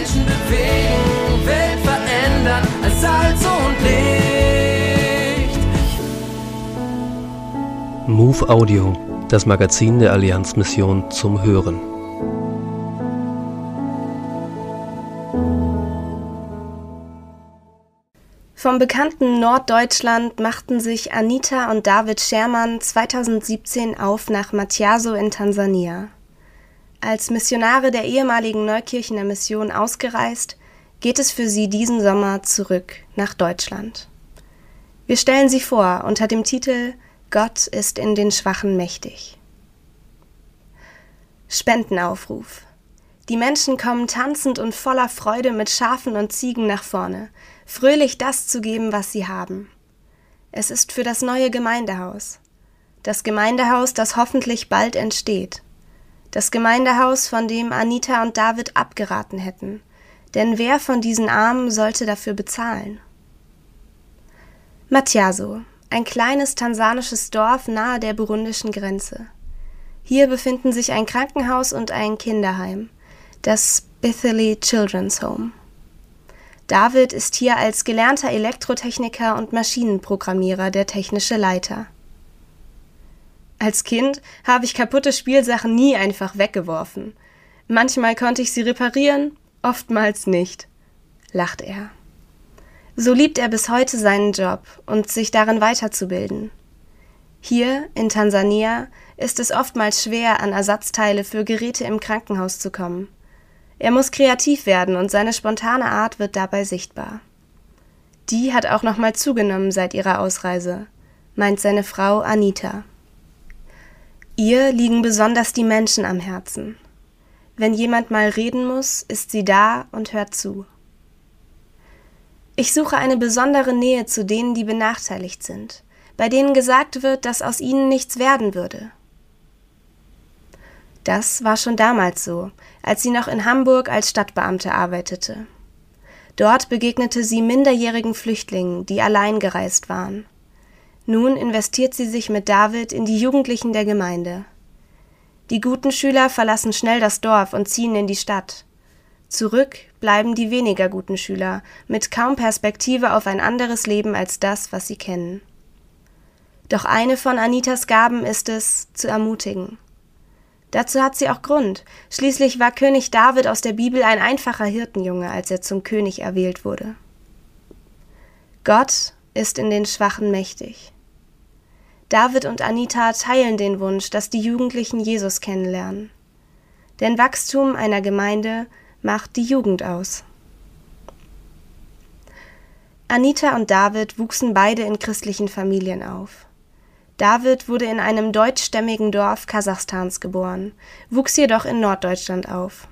Menschen bewegen, Welt verändern als Salz und Licht. Move Audio, das Magazin der Allianzmission zum Hören. Vom bekannten Norddeutschland machten sich Anita und David Schermann 2017 auf nach Matiaso in Tansania. Als Missionare der ehemaligen Neukirchener Mission ausgereist, geht es für sie diesen Sommer zurück nach Deutschland. Wir stellen sie vor unter dem Titel Gott ist in den Schwachen mächtig. Spendenaufruf. Die Menschen kommen tanzend und voller Freude mit Schafen und Ziegen nach vorne, fröhlich das zu geben, was sie haben. Es ist für das neue Gemeindehaus. Das Gemeindehaus, das hoffentlich bald entsteht. Das Gemeindehaus, von dem Anita und David abgeraten hätten. Denn wer von diesen Armen sollte dafür bezahlen? Matiaso, ein kleines tansanisches Dorf nahe der burundischen Grenze. Hier befinden sich ein Krankenhaus und ein Kinderheim, das Bithely Children's Home. David ist hier als gelernter Elektrotechniker und Maschinenprogrammierer der technische Leiter. Als Kind habe ich kaputte Spielsachen nie einfach weggeworfen. Manchmal konnte ich sie reparieren, oftmals nicht, lacht er. So liebt er bis heute seinen Job und sich darin weiterzubilden. Hier in Tansania ist es oftmals schwer, an Ersatzteile für Geräte im Krankenhaus zu kommen. Er muss kreativ werden und seine spontane Art wird dabei sichtbar. Die hat auch nochmal zugenommen seit ihrer Ausreise, meint seine Frau Anita. Ihr liegen besonders die Menschen am Herzen. Wenn jemand mal reden muss, ist sie da und hört zu. Ich suche eine besondere Nähe zu denen, die benachteiligt sind, bei denen gesagt wird, dass aus ihnen nichts werden würde. Das war schon damals so, als sie noch in Hamburg als Stadtbeamte arbeitete. Dort begegnete sie minderjährigen Flüchtlingen, die allein gereist waren. Nun investiert sie sich mit David in die Jugendlichen der Gemeinde. Die guten Schüler verlassen schnell das Dorf und ziehen in die Stadt. Zurück bleiben die weniger guten Schüler mit kaum Perspektive auf ein anderes Leben als das, was sie kennen. Doch eine von Anitas Gaben ist es, zu ermutigen. Dazu hat sie auch Grund. Schließlich war König David aus der Bibel ein einfacher Hirtenjunge, als er zum König erwählt wurde. Gott ist in den Schwachen mächtig. David und Anita teilen den Wunsch, dass die Jugendlichen Jesus kennenlernen. Denn Wachstum einer Gemeinde macht die Jugend aus. Anita und David wuchsen beide in christlichen Familien auf. David wurde in einem deutschstämmigen Dorf Kasachstans geboren, wuchs jedoch in Norddeutschland auf.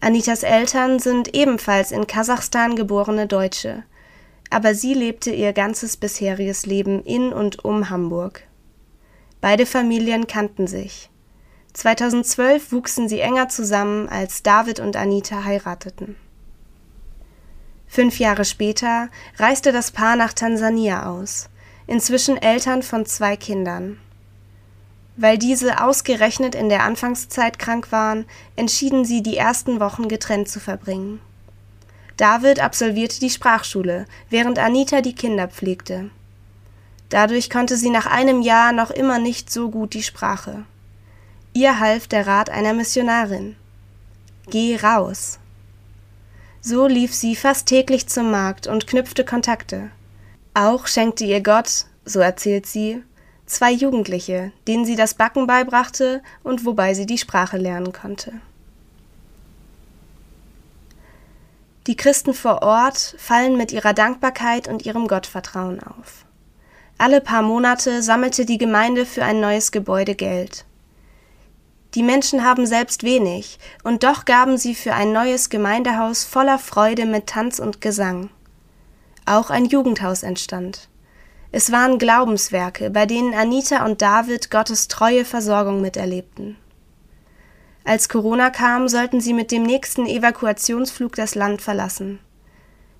Anitas Eltern sind ebenfalls in Kasachstan geborene Deutsche, aber sie lebte ihr ganzes bisheriges Leben in und um Hamburg. Beide Familien kannten sich. 2012 wuchsen sie enger zusammen, als David und Anita heirateten. Fünf Jahre später reiste das Paar nach Tansania aus inzwischen Eltern von zwei Kindern. Weil diese ausgerechnet in der Anfangszeit krank waren, entschieden sie, die ersten Wochen getrennt zu verbringen. David absolvierte die Sprachschule, während Anita die Kinder pflegte. Dadurch konnte sie nach einem Jahr noch immer nicht so gut die Sprache. Ihr half der Rat einer Missionarin. Geh raus. So lief sie fast täglich zum Markt und knüpfte Kontakte. Auch schenkte ihr Gott, so erzählt sie, zwei Jugendliche, denen sie das Backen beibrachte und wobei sie die Sprache lernen konnte. Die Christen vor Ort fallen mit ihrer Dankbarkeit und ihrem Gottvertrauen auf. Alle paar Monate sammelte die Gemeinde für ein neues Gebäude Geld. Die Menschen haben selbst wenig, und doch gaben sie für ein neues Gemeindehaus voller Freude mit Tanz und Gesang. Auch ein Jugendhaus entstand. Es waren Glaubenswerke, bei denen Anita und David Gottes treue Versorgung miterlebten. Als Corona kam, sollten sie mit dem nächsten Evakuationsflug das Land verlassen.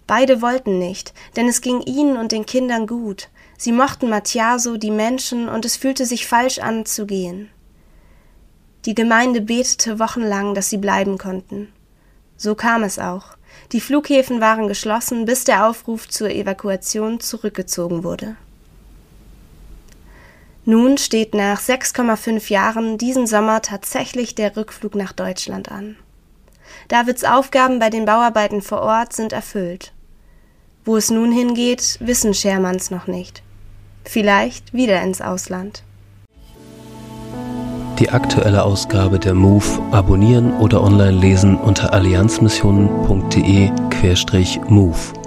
Beide wollten nicht, denn es ging ihnen und den Kindern gut. Sie mochten Mattiaso, die Menschen, und es fühlte sich falsch an, zu gehen. Die Gemeinde betete wochenlang, dass sie bleiben konnten. So kam es auch. Die Flughäfen waren geschlossen, bis der Aufruf zur Evakuation zurückgezogen wurde. Nun steht nach 6,5 Jahren diesen Sommer tatsächlich der Rückflug nach Deutschland an. Davids Aufgaben bei den Bauarbeiten vor Ort sind erfüllt. Wo es nun hingeht, wissen Schermanns noch nicht. Vielleicht wieder ins Ausland. Die aktuelle Ausgabe der MOVE abonnieren oder online lesen unter allianzmissionen.de-MOVE.